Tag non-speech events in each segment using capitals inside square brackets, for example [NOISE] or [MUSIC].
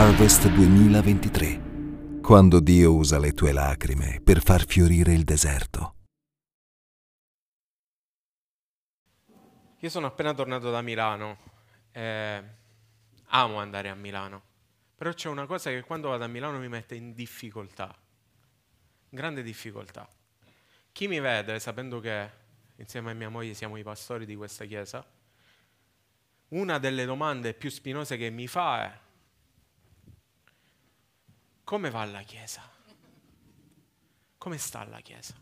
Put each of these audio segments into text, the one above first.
Harvest 2023, quando Dio usa le tue lacrime per far fiorire il deserto. Io sono appena tornato da Milano, eh, amo andare a Milano, però c'è una cosa che quando vado a Milano mi mette in difficoltà, grande difficoltà. Chi mi vede, sapendo che insieme a mia moglie siamo i pastori di questa chiesa, una delle domande più spinose che mi fa è come va la Chiesa? Come sta la Chiesa?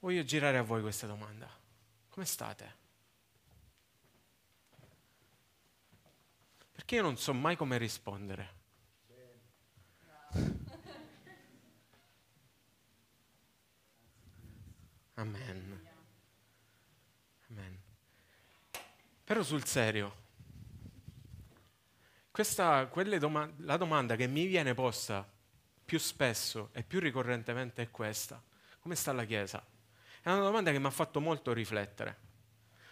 Voglio girare a voi questa domanda. Come state? Perché io non so mai come rispondere. Amen. Amen. Però sul serio, questa, doma- la domanda che mi viene posta più spesso e più ricorrentemente è questa. Come sta la Chiesa? È una domanda che mi ha fatto molto riflettere,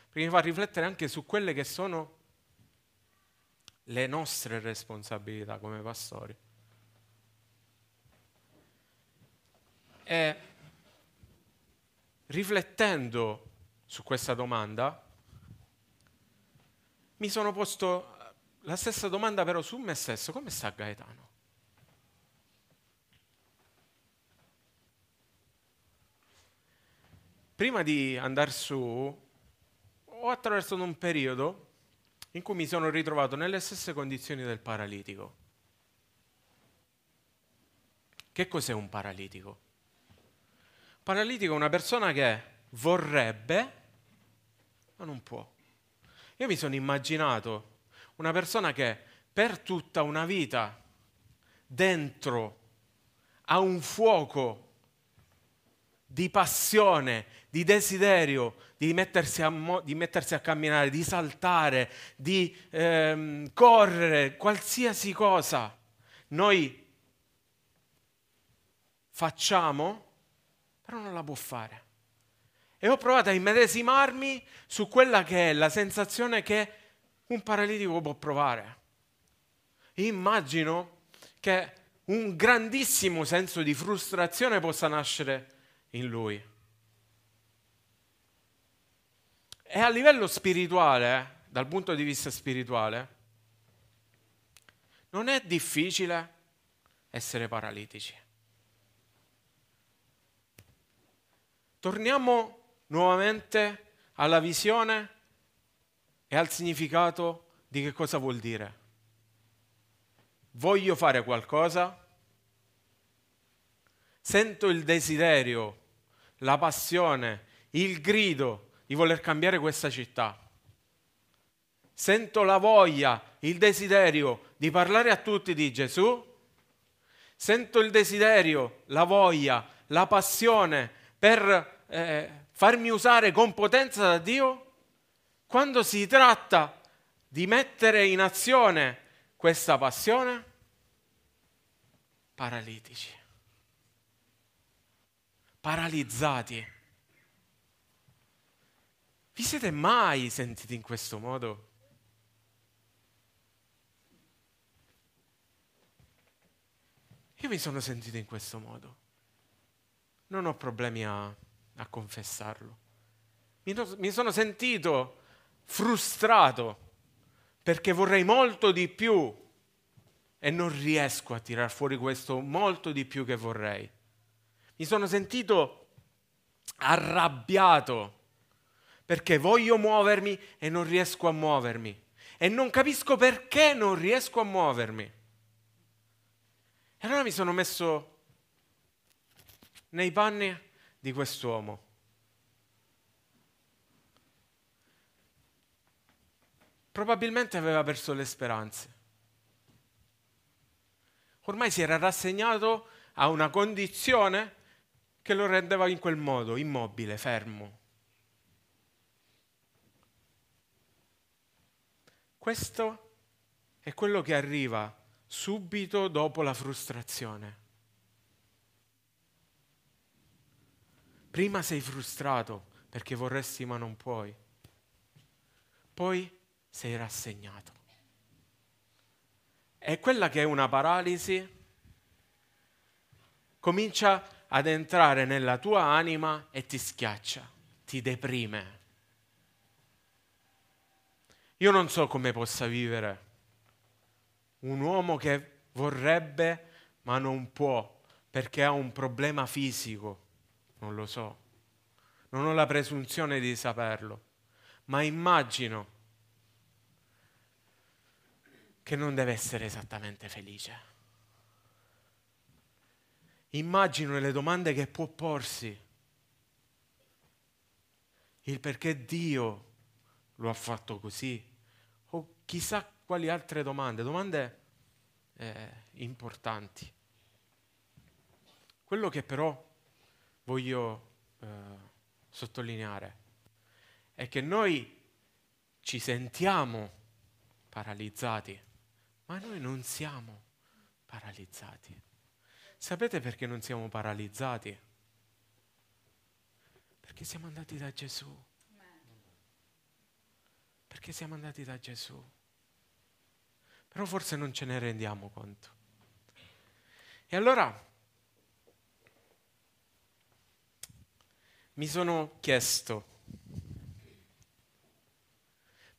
perché mi fa riflettere anche su quelle che sono le nostre responsabilità come pastori. E riflettendo su questa domanda, mi sono posto la stessa domanda però su me stesso, come sta Gaetano? Prima di andare su, ho attraversato un periodo in cui mi sono ritrovato nelle stesse condizioni del paralitico. Che cos'è un paralitico? Paralitico è una persona che vorrebbe, ma non può. Io mi sono immaginato una persona che per tutta una vita dentro ha un fuoco di passione, di desiderio di mettersi a, mo- di mettersi a camminare, di saltare, di ehm, correre, qualsiasi cosa noi facciamo, però non la può fare. E ho provato a immedesimarmi su quella che è la sensazione che un paralitico può provare. Immagino che un grandissimo senso di frustrazione possa nascere in lui. E a livello spirituale, dal punto di vista spirituale, non è difficile essere paralitici. Torniamo nuovamente alla visione e al significato di che cosa vuol dire. Voglio fare qualcosa, sento il desiderio, la passione, il grido di voler cambiare questa città. Sento la voglia, il desiderio di parlare a tutti di Gesù. Sento il desiderio, la voglia, la passione per eh, farmi usare con potenza da Dio quando si tratta di mettere in azione questa passione, paralitici, paralizzati. Vi siete mai sentiti in questo modo? Io mi sono sentito in questo modo. non ho problemi a, a confessarlo. Mi, mi sono sentito frustrato perché vorrei molto di più e non riesco a tirar fuori questo molto di più che vorrei. Mi sono sentito arrabbiato perché voglio muovermi e non riesco a muovermi e non capisco perché non riesco a muovermi. E allora mi sono messo nei panni di quest'uomo. Probabilmente aveva perso le speranze. Ormai si era rassegnato a una condizione che lo rendeva in quel modo, immobile, fermo. Questo è quello che arriva subito dopo la frustrazione. Prima sei frustrato perché vorresti ma non puoi. Poi sei rassegnato. E quella che è una paralisi comincia ad entrare nella tua anima e ti schiaccia, ti deprime. Io non so come possa vivere un uomo che vorrebbe ma non può perché ha un problema fisico non lo so, non ho la presunzione di saperlo, ma immagino che non deve essere esattamente felice. Immagino le domande che può porsi, il perché Dio lo ha fatto così, o chissà quali altre domande, domande eh, importanti. Quello che però voglio eh, sottolineare è che noi ci sentiamo paralizzati, ma noi non siamo paralizzati. Sapete perché non siamo paralizzati? Perché siamo andati da Gesù. Perché siamo andati da Gesù. Però forse non ce ne rendiamo conto. E allora mi sono chiesto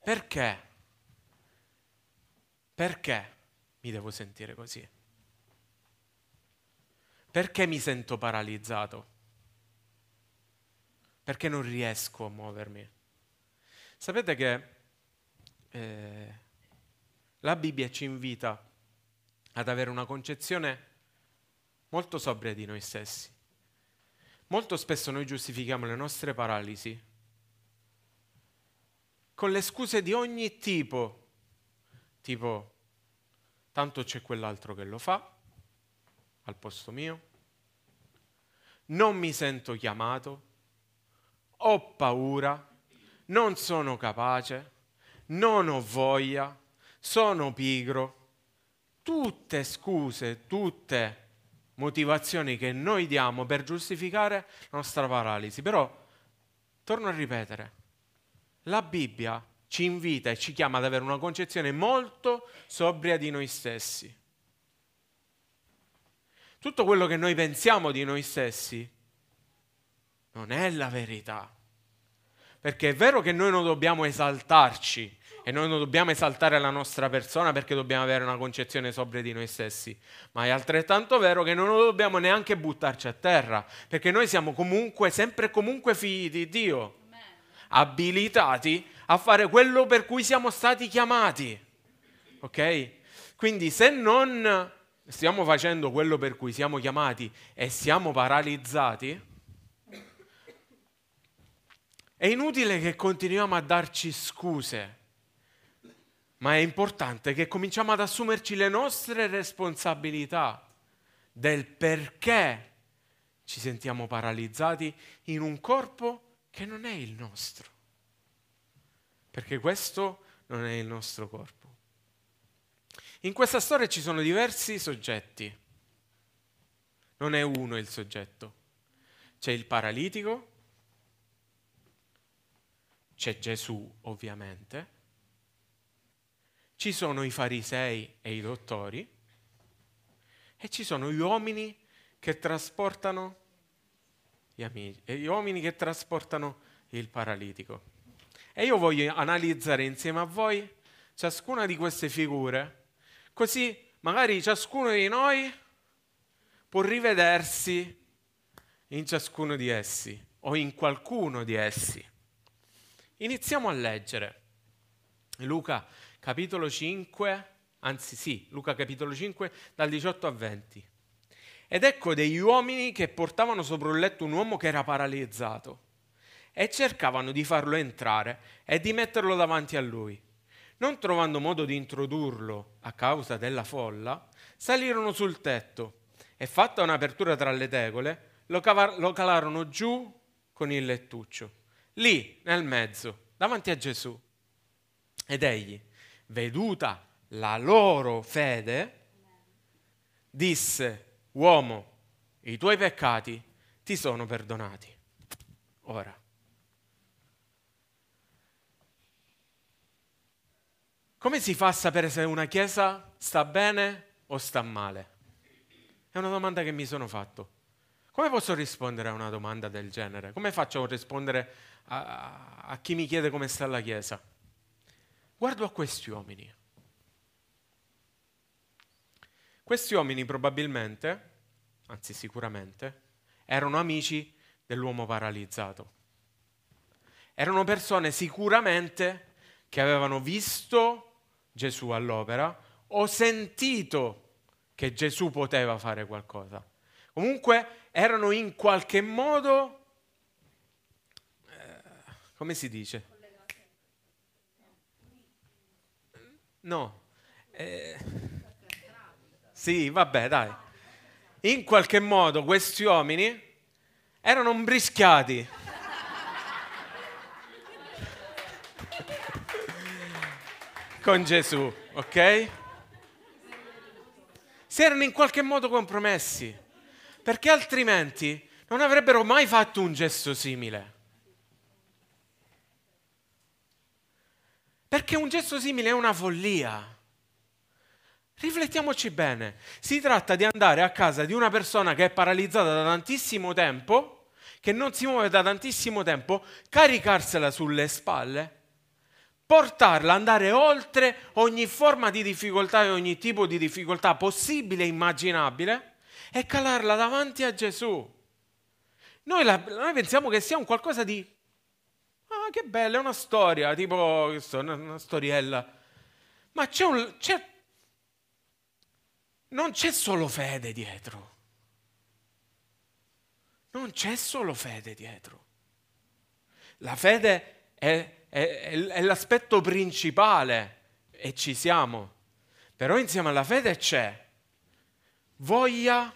perché, perché mi devo sentire così? Perché mi sento paralizzato? Perché non riesco a muovermi? Sapete che eh, la Bibbia ci invita ad avere una concezione molto sobria di noi stessi. Molto spesso noi giustifichiamo le nostre paralisi con le scuse di ogni tipo, tipo tanto c'è quell'altro che lo fa al posto mio, non mi sento chiamato, ho paura, non sono capace, non ho voglia, sono pigro, tutte scuse, tutte motivazioni che noi diamo per giustificare la nostra paralisi. Però, torno a ripetere, la Bibbia ci invita e ci chiama ad avere una concezione molto sobria di noi stessi. Tutto quello che noi pensiamo di noi stessi non è la verità. Perché è vero che noi non dobbiamo esaltarci e noi non dobbiamo esaltare la nostra persona perché dobbiamo avere una concezione sobria di noi stessi, ma è altrettanto vero che non dobbiamo neanche buttarci a terra, perché noi siamo comunque, sempre e comunque figli di Dio, abilitati a fare quello per cui siamo stati chiamati. Ok? Quindi se non stiamo facendo quello per cui siamo chiamati e siamo paralizzati, è inutile che continuiamo a darci scuse ma è importante che cominciamo ad assumerci le nostre responsabilità del perché ci sentiamo paralizzati in un corpo che non è il nostro. Perché questo non è il nostro corpo. In questa storia ci sono diversi soggetti. Non è uno il soggetto. C'è il paralitico, c'è Gesù ovviamente, ci sono i farisei e i dottori e ci sono gli uomini che trasportano gli, amici, gli uomini che trasportano il paralitico. E io voglio analizzare insieme a voi ciascuna di queste figure, così magari ciascuno di noi può rivedersi in ciascuno di essi o in qualcuno di essi. Iniziamo a leggere. Luca capitolo 5, anzi sì, Luca capitolo 5 dal 18 a 20. Ed ecco degli uomini che portavano sopra un letto un uomo che era paralizzato e cercavano di farlo entrare e di metterlo davanti a lui. Non trovando modo di introdurlo a causa della folla, salirono sul tetto e fatta un'apertura tra le tegole, lo, cavar- lo calarono giù con il lettuccio, lì nel mezzo, davanti a Gesù. Ed egli, veduta la loro fede, disse, uomo, i tuoi peccati ti sono perdonati. Ora, come si fa a sapere se una chiesa sta bene o sta male? È una domanda che mi sono fatto. Come posso rispondere a una domanda del genere? Come faccio a rispondere a, a chi mi chiede come sta la chiesa? Guardo a questi uomini. Questi uomini probabilmente, anzi sicuramente, erano amici dell'uomo paralizzato. Erano persone sicuramente che avevano visto Gesù all'opera o sentito che Gesù poteva fare qualcosa. Comunque erano in qualche modo, eh, come si dice? No. Eh, sì, vabbè, dai. In qualche modo questi uomini erano imbrischiati. con Gesù, ok? Si erano in qualche modo compromessi, perché altrimenti non avrebbero mai fatto un gesto simile. Perché un gesto simile è una follia. Riflettiamoci bene, si tratta di andare a casa di una persona che è paralizzata da tantissimo tempo, che non si muove da tantissimo tempo, caricarsela sulle spalle, portarla, andare oltre ogni forma di difficoltà e ogni tipo di difficoltà possibile e immaginabile e calarla davanti a Gesù. Noi, la, noi pensiamo che sia un qualcosa di... Ah, che bella, è una storia, tipo una, una storiella. Ma c'è un... C'è, non c'è solo fede dietro. Non c'è solo fede dietro. La fede è, è, è, l'aspetto principale e ci siamo. Però insieme alla fede c'è voglia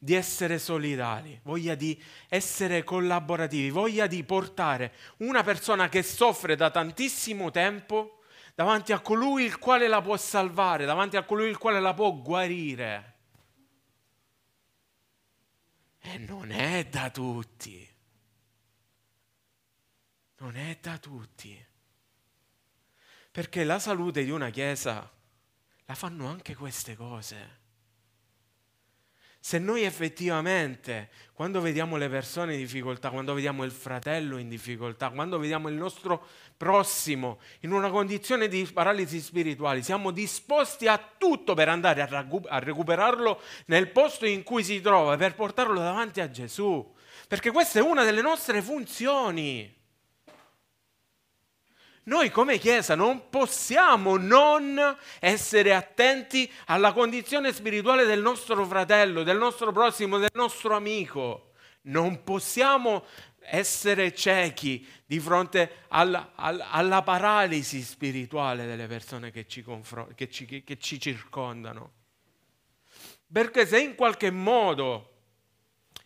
di essere solidali, voglia di essere collaborativi, voglia di portare una persona che soffre da tantissimo tempo davanti a colui il quale la può salvare, davanti a colui il quale la può guarire. E non è da tutti. Non è da tutti. Perché la salute di una chiesa la fanno anche queste cose. Se noi effettivamente, quando vediamo le persone in difficoltà, quando vediamo il fratello in difficoltà, quando vediamo il nostro prossimo in una condizione di paralisi spirituale, siamo disposti a tutto per andare a, recuperarlo nel posto in cui si trova, per portarlo davanti a Gesù. Perché questa è una delle nostre funzioni. Noi come Chiesa non possiamo non essere attenti alla condizione spirituale del nostro fratello, del nostro prossimo, del nostro amico. Non possiamo essere ciechi di fronte alla, alla, alla paralisi spirituale delle persone che ci, confron- che ci, che ci circondano. Perché se in qualche modo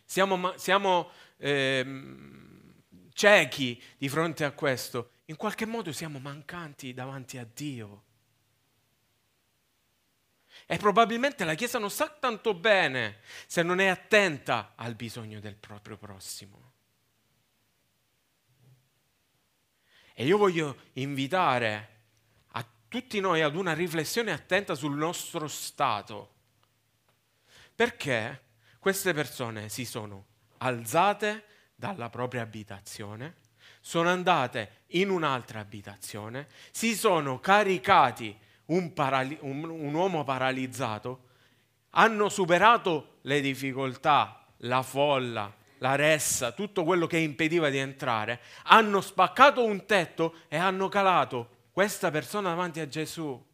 siamo, siamo eh, ciechi di fronte a questo, in qualche modo siamo mancanti davanti a Dio. E probabilmente la Chiesa non sa tanto bene se non è attenta al bisogno del proprio prossimo. E io voglio invitare a tutti noi ad una riflessione attenta sul nostro stato. Perché queste persone si sono alzate dalla propria abitazione, sono andate in un'altra abitazione, si sono caricati un, parali- un, un uomo paralizzato, hanno superato le difficoltà, la folla, la ressa, tutto quello che impediva di entrare, hanno spaccato un tetto e hanno calato questa persona davanti a Gesù.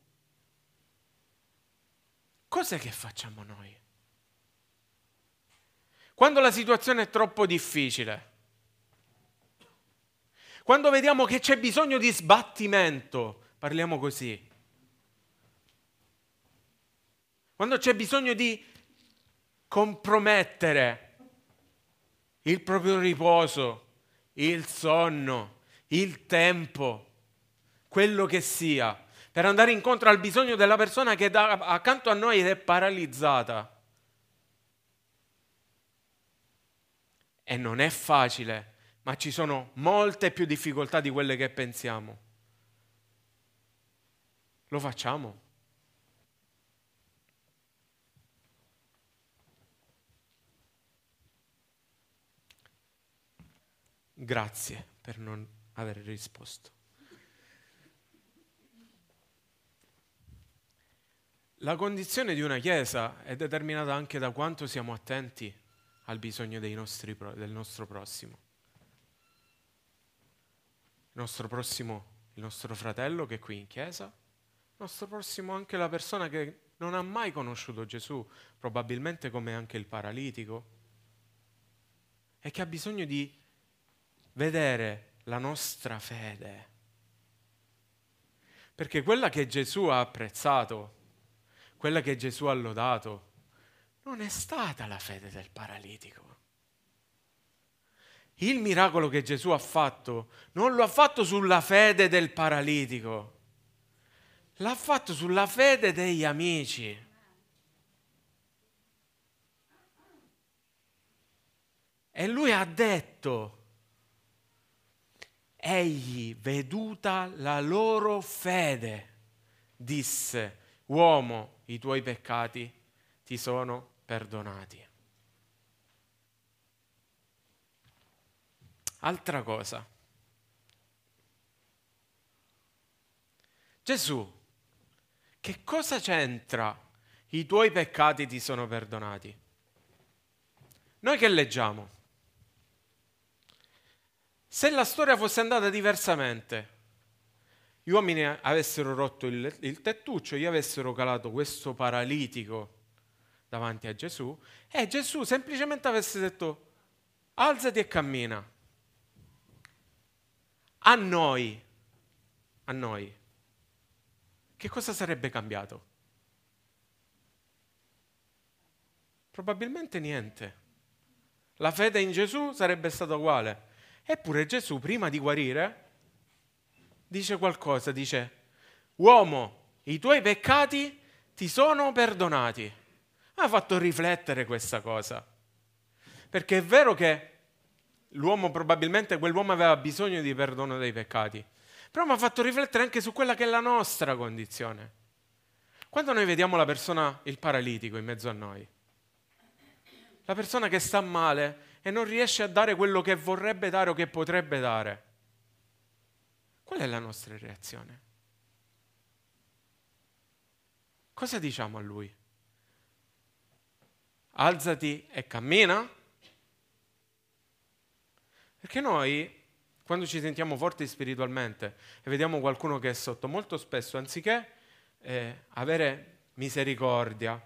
Cos'è che facciamo noi? Quando la situazione è troppo difficile, quando vediamo che c'è bisogno di sbattimento, parliamo così, quando c'è bisogno di compromettere il proprio riposo, il sonno, il tempo, quello che sia, per andare incontro al bisogno della persona che è da, accanto a noi ed è paralizzata. E non è facile, ma ci sono molte più difficoltà di quelle che pensiamo. Lo facciamo. Grazie per non aver risposto. La condizione di una Chiesa è determinata anche da quanto siamo attenti al bisogno nostri, del nostro prossimo. Il nostro prossimo, il nostro fratello che è qui in Chiesa, il nostro prossimo anche la persona che non ha mai conosciuto Gesù, probabilmente come anche il paralitico, e che ha bisogno di vedere la nostra fede. Perché quella che Gesù ha apprezzato, quella che Gesù ha lodato, non è stata la fede del paralitico. Il miracolo che Gesù ha fatto non lo ha fatto sulla fede del paralitico, l'ha fatto sulla fede degli amici. E lui ha detto, Egli, veduta la loro fede, disse, uomo, i tuoi peccati ti sono perdonati. Altra cosa. Gesù, che cosa c'entra? I tuoi peccati ti sono perdonati. Noi che leggiamo? Se la storia fosse andata diversamente, gli uomini avessero rotto il, il tettuccio, gli avessero calato questo paralitico davanti a Gesù e Gesù semplicemente avesse detto alzati e cammina. A noi, a noi, che cosa sarebbe cambiato? Probabilmente niente. La fede in Gesù sarebbe stata uguale. Eppure Gesù, prima di guarire, dice qualcosa, dice, uomo, i tuoi peccati ti sono perdonati. Ha fatto riflettere questa cosa. Perché è vero che l'uomo, probabilmente quell'uomo aveva bisogno di perdono dei peccati, però mi ha fatto riflettere anche su quella che è la nostra condizione. Quando noi vediamo la persona, il paralitico in mezzo a noi, la persona che sta male, e non riesce a dare quello che vorrebbe dare o che potrebbe dare. Qual è la nostra reazione? Cosa diciamo a lui? Alzati e cammina? Perché noi, quando ci sentiamo forti spiritualmente e vediamo qualcuno che è sotto, molto spesso, anziché eh, avere misericordia,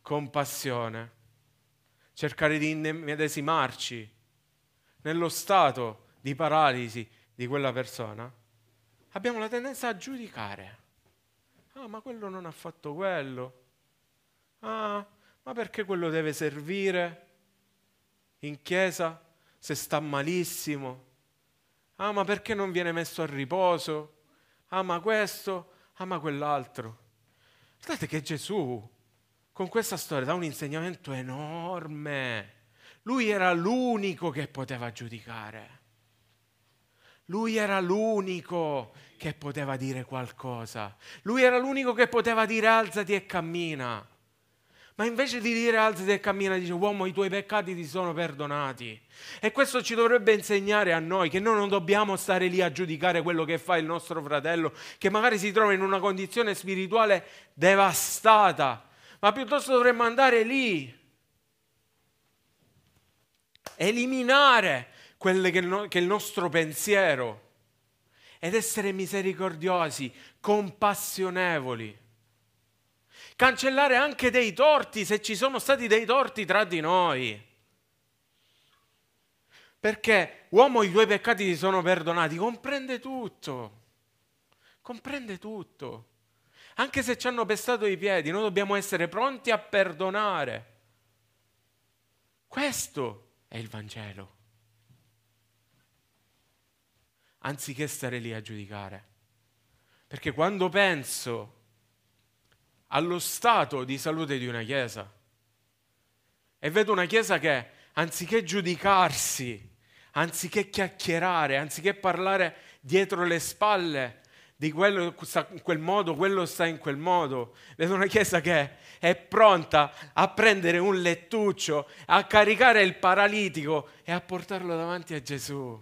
compassione, cercare di immedesimarci nello stato di paralisi di quella persona, abbiamo la tendenza a giudicare. Ah, ma quello non ha fatto quello. Ah, ma perché quello deve servire in chiesa se sta malissimo? Ah, ma perché non viene messo a riposo? Ah, ma questo, ah, ma quell'altro. Guardate che Gesù con questa storia dà un insegnamento enorme. Lui era l'unico che poteva giudicare. Lui era l'unico che poteva dire qualcosa. Lui era l'unico che poteva dire alzati e cammina. Ma invece di dire alzati e cammina, dice uomo, i tuoi peccati ti sono perdonati. E questo ci dovrebbe insegnare a noi che noi non dobbiamo stare lì a giudicare quello che fa il nostro fratello, che magari si trova in una condizione spirituale devastata, ma piuttosto dovremmo andare lì, eliminare quello che è il nostro pensiero ed essere misericordiosi, compassionevoli cancellare anche dei torti se ci sono stati dei torti tra di noi. Perché uomo i tuoi peccati ti sono perdonati, comprende tutto, comprende tutto. Anche se ci hanno pestato i piedi, noi dobbiamo essere pronti a perdonare. Questo è il Vangelo. Anziché stare lì a giudicare. Perché quando penso allo stato di salute di una chiesa. E vedo una chiesa che anziché giudicarsi, anziché chiacchierare, anziché parlare dietro le spalle di quello sta in quel modo, quello sta in quel modo, vedo una chiesa che è pronta a prendere un lettuccio, a caricare il paralitico e a portarlo davanti a Gesù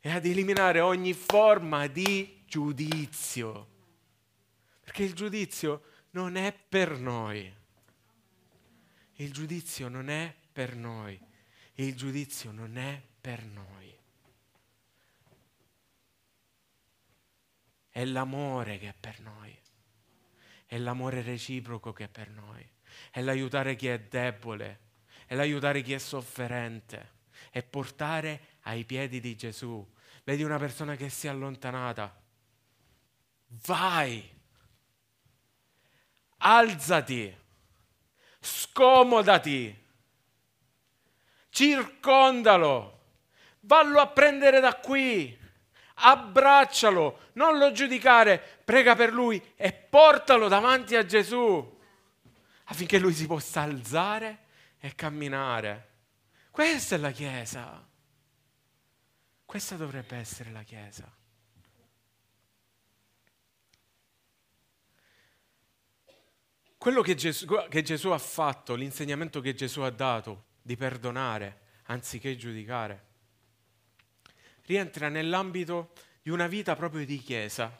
e ad eliminare ogni forma di giudizio. Perché il giudizio non è per noi. Il giudizio non è per noi. Il giudizio non è per noi. È l'amore che è per noi. È l'amore reciproco che è per noi. È l'aiutare chi è debole. È l'aiutare chi è sofferente. È portare ai piedi di Gesù. Vedi una persona che si è allontanata. Vai alzati, scomodati, circondalo, vallo a prendere da qui, abbraccialo, non lo giudicare, prega per lui e portalo davanti a Gesù. Affinché lui si possa alzare e camminare. Questa è la Chiesa. Questa dovrebbe essere la Chiesa. Quello che Gesù, che Gesù ha fatto, l'insegnamento che Gesù ha dato di perdonare anziché giudicare, rientra nell'ambito di una vita proprio di chiesa,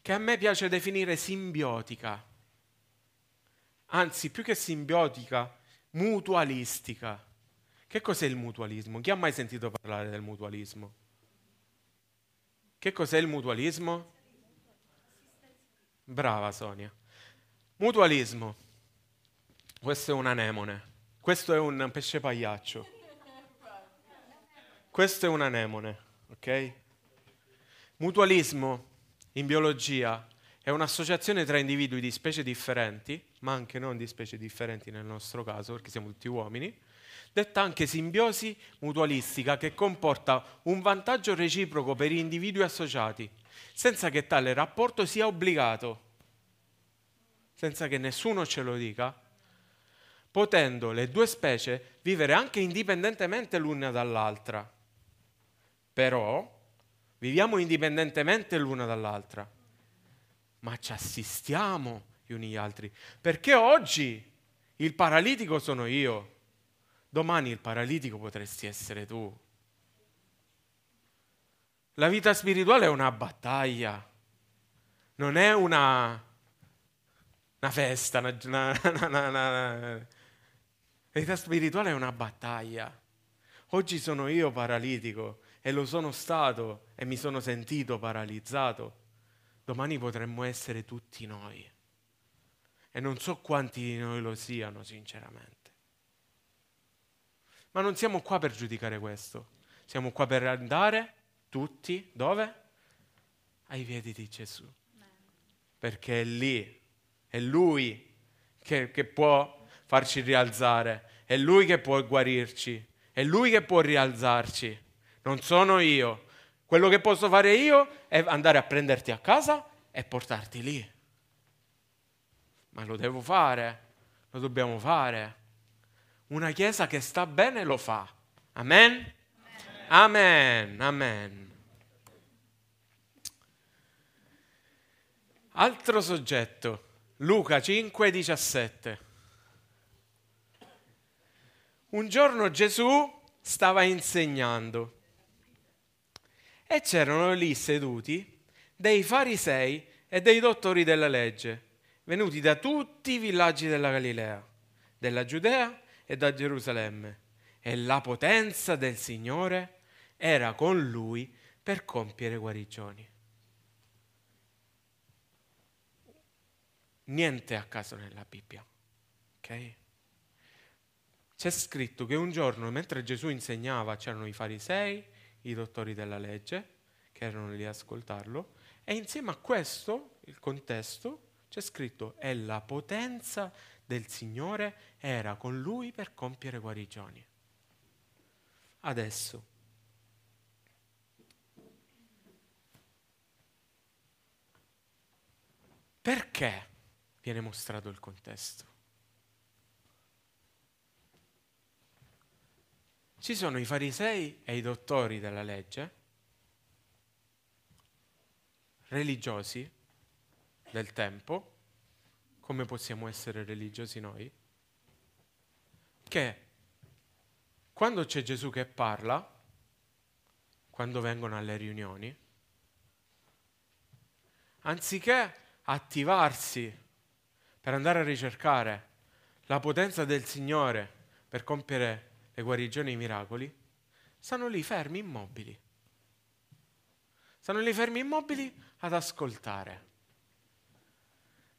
che a me piace definire simbiotica, anzi più che simbiotica, mutualistica. Che cos'è il mutualismo? Chi ha mai sentito parlare del mutualismo? Che cos'è il mutualismo? Brava Sonia. Mutualismo. Questo è un anemone. Questo è un pesce pagliaccio. Questo è un anemone, ok? Mutualismo in biologia è un'associazione tra individui di specie differenti, ma anche non di specie differenti nel nostro caso, perché siamo tutti uomini, detta anche simbiosi mutualistica che comporta un vantaggio reciproco per gli individui associati, senza che tale rapporto sia obbligato senza che nessuno ce lo dica, potendo le due specie vivere anche indipendentemente l'una dall'altra. Però viviamo indipendentemente l'una dall'altra, ma ci assistiamo gli uni gli altri, perché oggi il paralitico sono io, domani il paralitico potresti essere tu. La vita spirituale è una battaglia, non è una una festa, una, [LAUGHS] una, una, La vita spirituale è una battaglia. Oggi sono io paralitico e lo sono stato e mi sono sentito paralizzato. Domani potremmo essere tutti noi. E non so quanti di noi lo siano, sinceramente. Ma non siamo qua per giudicare questo. Siamo qua per andare tutti dove? Ai piedi di Gesù. Perché è lì è Lui che, che può farci rialzare, è Lui che può guarirci, è Lui che può rialzarci, non sono io. Quello che posso fare io è andare a prenderti a casa e portarti lì. Ma lo devo fare, lo dobbiamo fare. Una chiesa che sta bene lo fa. Amen? Amen. Amen. Altro soggetto Luca 5, 17. Un giorno Gesù stava insegnando e c'erano lì seduti dei farisei e dei dottori della legge, venuti da tutti i villaggi della Galilea, della Giudea e da Gerusalemme. E la potenza del Signore era con lui per compiere guarigioni. Niente a caso nella Bibbia, ok? C'è scritto che un giorno, mentre Gesù insegnava, c'erano i farisei, i dottori della legge, che erano lì a ascoltarlo, e insieme a questo, il contesto, c'è scritto, e la potenza del Signore era con lui per compiere guarigioni. Adesso, perché viene mostrato il contesto? Ci sono i farisei e i dottori della legge, religiosi del tempo, come possiamo essere religiosi noi, che quando c'è Gesù che parla, quando vengono alle riunioni, anziché attivarsi per andare a ricercare la potenza del Signore per compiere le guarigioni e i miracoli, stanno lì fermi immobili. Stanno lì fermi immobili ad ascoltare.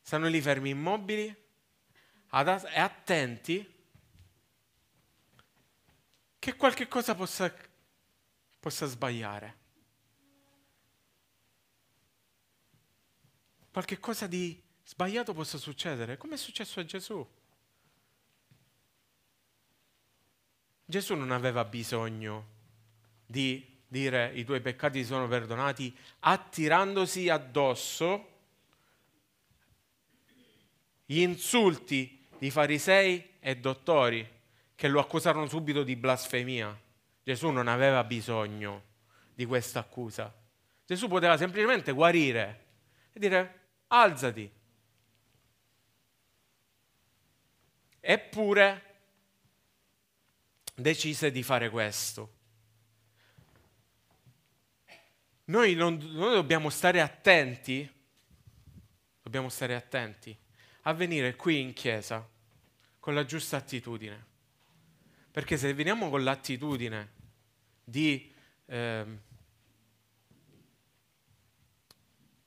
Stanno lì fermi immobili ad, e attenti che qualche cosa possa, possa sbagliare. Qualche cosa di sbagliato possa succedere, come è successo a Gesù. Gesù non aveva bisogno di dire i tuoi peccati sono perdonati attirandosi addosso gli insulti di farisei e dottori che lo accusarono subito di blasfemia. Gesù non aveva bisogno di questa accusa. Gesù poteva semplicemente guarire e dire alzati. Eppure decise di fare questo. Noi, non, noi dobbiamo stare attenti, dobbiamo stare attenti a venire qui in chiesa con la giusta attitudine. Perché se veniamo con l'attitudine di eh,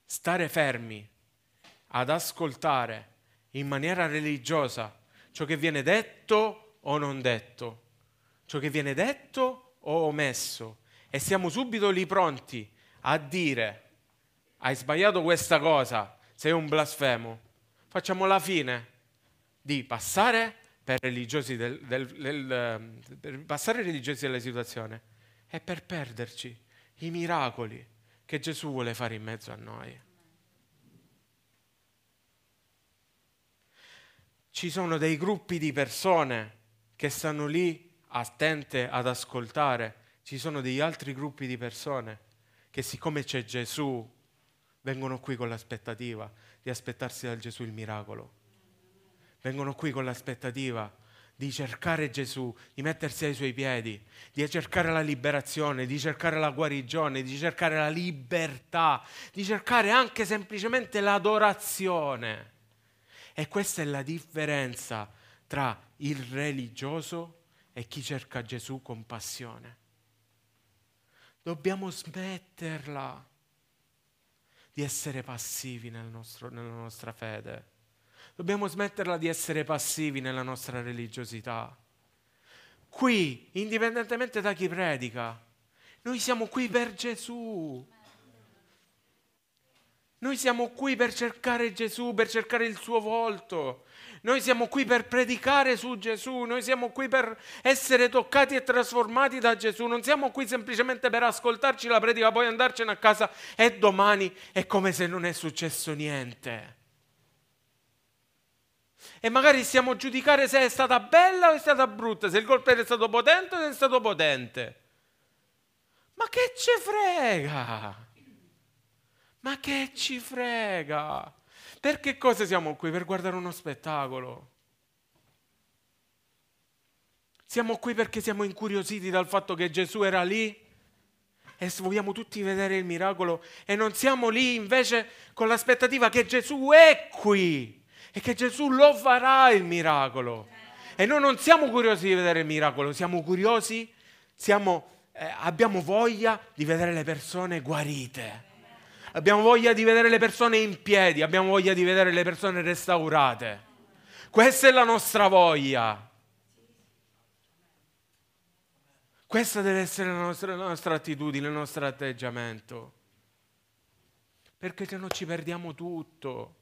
stare fermi ad ascoltare in maniera religiosa ciò che viene detto o non detto, ciò che viene detto o omesso? E siamo subito lì pronti a dire hai sbagliato questa cosa, sei un blasfemo, facciamo la fine di passare per religiosi, del, del, del, per passare religiosi della situazione e per perderci i miracoli che Gesù vuole fare in mezzo a noi. Ci sono dei gruppi di persone che stanno lì attente ad ascoltare, ci sono degli altri gruppi di persone che siccome c'è Gesù, vengono qui con l'aspettativa di aspettarsi da Gesù il miracolo. Vengono qui con l'aspettativa di cercare Gesù, di mettersi ai suoi piedi, di cercare la liberazione, di cercare la guarigione, di cercare la libertà, di cercare anche semplicemente l'adorazione. E questa è la differenza tra il religioso e chi cerca Gesù con passione. Dobbiamo smetterla di essere passivi nel nostro, nella nostra fede. Dobbiamo smetterla di essere passivi nella nostra religiosità. Qui, indipendentemente da chi predica, noi siamo qui per Gesù. Noi siamo qui per cercare Gesù, per cercare il suo volto. Noi siamo qui per predicare su Gesù, noi siamo qui per essere toccati e trasformati da Gesù, non siamo qui semplicemente per ascoltarci la predica, poi andarcene a casa e domani è come se non è successo niente. E magari stiamo a giudicare se è stata bella o è stata brutta, se il colpo è stato potente o non è stato potente. Ma che ci frega? Ma che ci frega? Per che cosa siamo qui? Per guardare uno spettacolo. Siamo qui perché siamo incuriositi dal fatto che Gesù era lì e vogliamo tutti vedere il miracolo e non siamo lì invece con l'aspettativa che Gesù è qui e che Gesù lo farà il miracolo. E noi non siamo curiosi di vedere il miracolo, siamo curiosi, siamo, eh, abbiamo voglia di vedere le persone guarite abbiamo voglia di vedere le persone in piedi, abbiamo voglia di vedere le persone restaurate. Questa è la nostra voglia. Questa deve essere la nostra, la nostra attitudine, il nostro atteggiamento. Perché se no ci perdiamo tutto,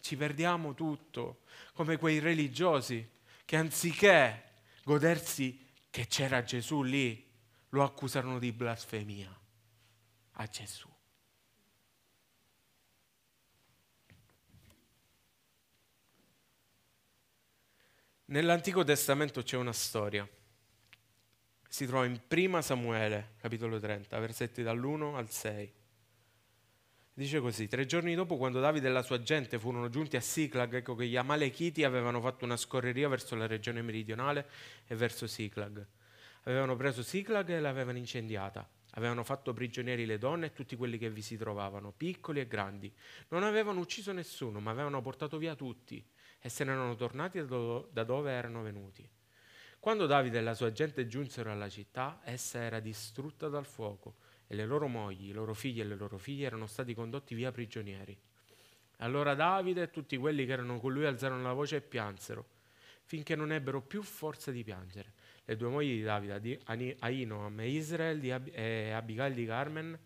ci perdiamo tutto, come quei religiosi che anziché godersi che c'era Gesù lì, lo accusarono di blasfemia a Gesù. Nell'Antico Testamento c'è una storia. Si trova in 1 Samuele, capitolo 30, versetti dall'1 al 6. Dice così, tre giorni dopo, quando Davide e la sua gente furono giunti a Siclag, ecco che gli Amalechiti avevano fatto una scorreria verso la regione meridionale e verso Siclag. Avevano preso Siclag e l'avevano incendiata. Avevano fatto prigionieri le donne e tutti quelli che vi si trovavano, piccoli e grandi. Non avevano ucciso nessuno, ma avevano portato via tutti e se ne erano tornati da dove erano venuti. Quando Davide e la sua gente giunsero alla città, essa era distrutta dal fuoco e le loro mogli, i loro figli e le loro figlie erano stati condotti via prigionieri. Allora Davide e tutti quelli che erano con lui alzarono la voce e piansero, finché non ebbero più forza di piangere. Le due mogli di Davide, Ainoam e Israel e Abigail di Carmen,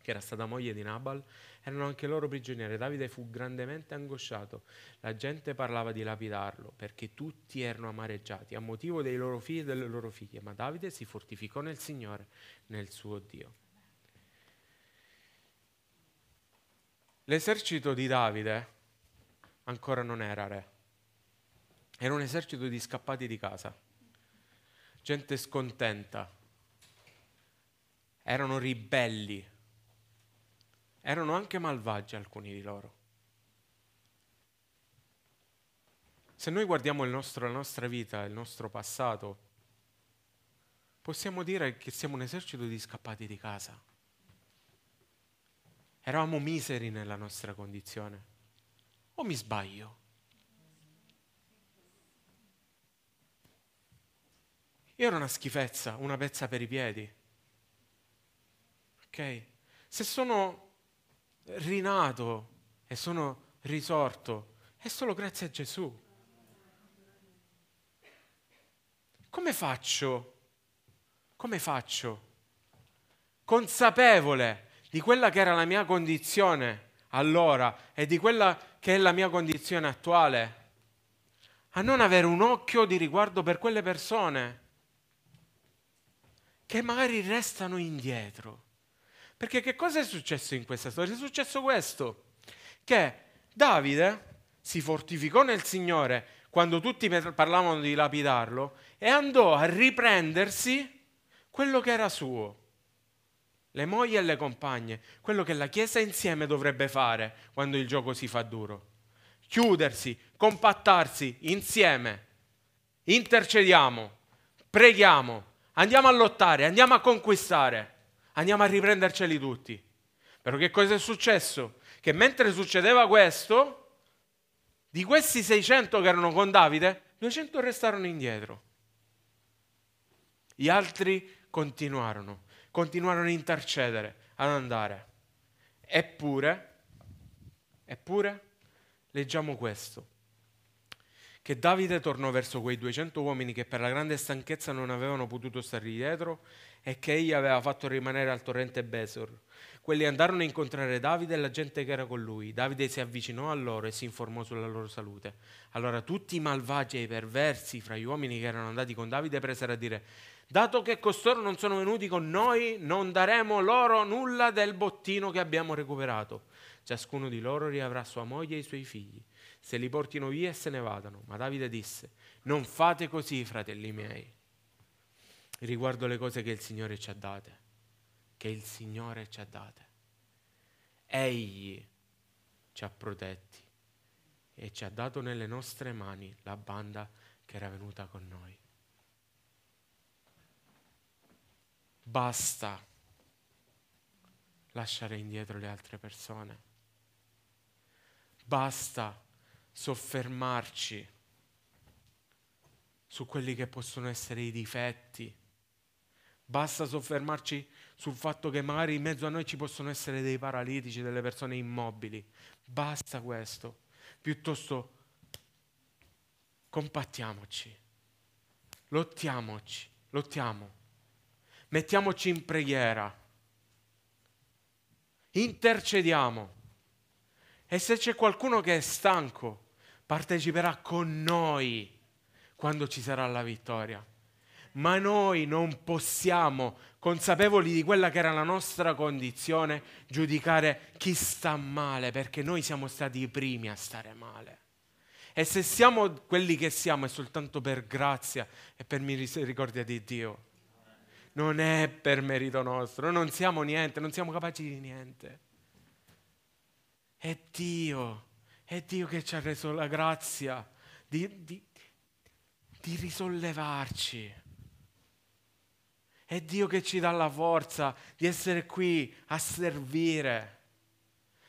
che era stata moglie di Nabal, erano anche loro prigionieri. Davide fu grandemente angosciato. La gente parlava di lapidarlo perché tutti erano amareggiati a motivo dei loro figli e delle loro figlie. Ma Davide si fortificò nel Signore, nel suo Dio. L'esercito di Davide ancora non era re. Era un esercito di scappati di casa, gente scontenta, erano ribelli, erano anche malvagi alcuni di loro. Se noi guardiamo nostro, la nostra vita, il nostro passato, possiamo dire che siamo un esercito di scappati di casa. Eravamo miseri nella nostra condizione. O mi sbaglio? Io ero una schifezza, una pezza per i piedi. Ok? Se sono rinato e sono risorto è solo grazie a Gesù. Come faccio? Come faccio? Consapevole di quella che era la mia condizione allora e di quella che è la mia condizione attuale, a non avere un occhio di riguardo per quelle persone che magari restano indietro perché che cosa è successo in questa storia? È successo questo, che Davide si fortificò nel Signore quando tutti parlavano di lapidarlo e andò a riprendersi quello che era suo, le mogli e le compagne, quello che la Chiesa insieme dovrebbe fare quando il gioco si fa duro. Chiudersi, compattarsi insieme, intercediamo, preghiamo, andiamo a lottare, andiamo a conquistare andiamo a riprenderceli tutti. Però che cosa è successo? Che mentre succedeva questo, di questi 600 che erano con Davide, 200 restarono indietro. Gli altri continuarono, continuarono a intercedere, ad andare. Eppure, eppure, leggiamo questo che Davide tornò verso quei 200 uomini che per la grande stanchezza non avevano potuto stare dietro e che egli aveva fatto rimanere al torrente Besor. Quelli andarono a incontrare Davide e la gente che era con lui. Davide si avvicinò a loro e si informò sulla loro salute. Allora tutti i malvagi e i perversi fra gli uomini che erano andati con Davide presero a dire Dato che costoro non sono venuti con noi, non daremo loro nulla del bottino che abbiamo recuperato. Ciascuno di loro riavrà sua moglie e i suoi figli se li portino via e se ne vadano. Ma Davide disse, non fate così, fratelli miei, riguardo le cose che il Signore ci ha date, che il Signore ci ha date. Egli ci ha protetti e ci ha dato nelle nostre mani la banda che era venuta con noi. Basta lasciare indietro le altre persone. Basta soffermarci su quelli che possono essere i difetti. Basta soffermarci sul fatto che magari in mezzo a noi ci possono essere dei paralitici, delle persone immobili. Basta questo. Piuttosto compattiamoci, lottiamoci, lottiamo, mettiamoci in preghiera, intercediamo. E se c'è qualcuno che è stanco, parteciperà con noi quando ci sarà la vittoria. Ma noi non possiamo, consapevoli di quella che era la nostra condizione, giudicare chi sta male, perché noi siamo stati i primi a stare male. E se siamo quelli che siamo è soltanto per grazia e per misericordia di Dio. Non è per merito nostro, non siamo niente, non siamo capaci di niente. È Dio, è Dio che ci ha reso la grazia di, di, di risollevarci. È Dio che ci dà la forza di essere qui a servire.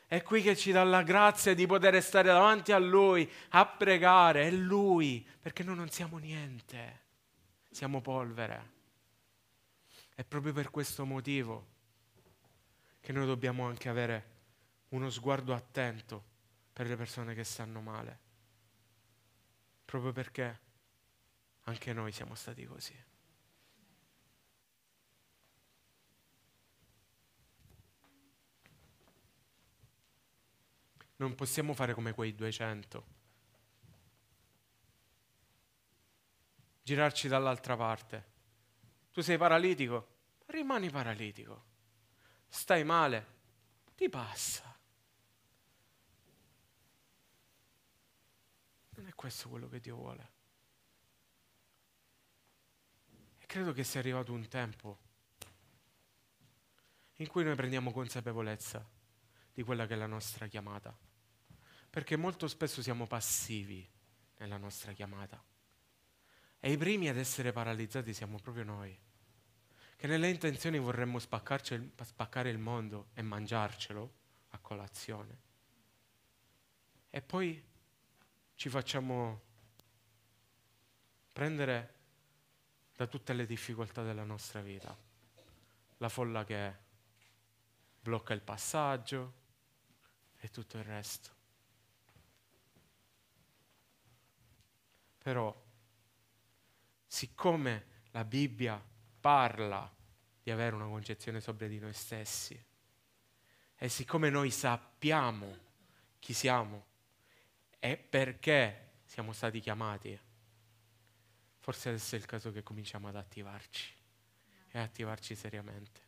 È qui che ci dà la grazia di poter stare davanti a Lui, a pregare. È Lui, perché noi non siamo niente, siamo polvere. È proprio per questo motivo che noi dobbiamo anche avere uno sguardo attento per le persone che stanno male. Proprio perché anche noi siamo stati così. Non possiamo fare come quei 200. Girarci dall'altra parte. Tu sei paralitico? Rimani paralitico. Stai male? Ti passa. Non è questo quello che Dio vuole. credo che sia arrivato un tempo in cui noi prendiamo consapevolezza di quella che è la nostra chiamata, perché molto spesso siamo passivi nella nostra chiamata e i primi ad essere paralizzati siamo proprio noi, che nelle intenzioni vorremmo spaccare il mondo e mangiarcelo a colazione e poi ci facciamo prendere da tutte le difficoltà della nostra vita. La folla che blocca il passaggio e tutto il resto. Però, siccome la Bibbia parla di avere una concezione sobria di noi stessi, e siccome noi sappiamo chi siamo e perché siamo stati chiamati forse adesso è il caso che cominciamo ad attivarci e attivarci seriamente.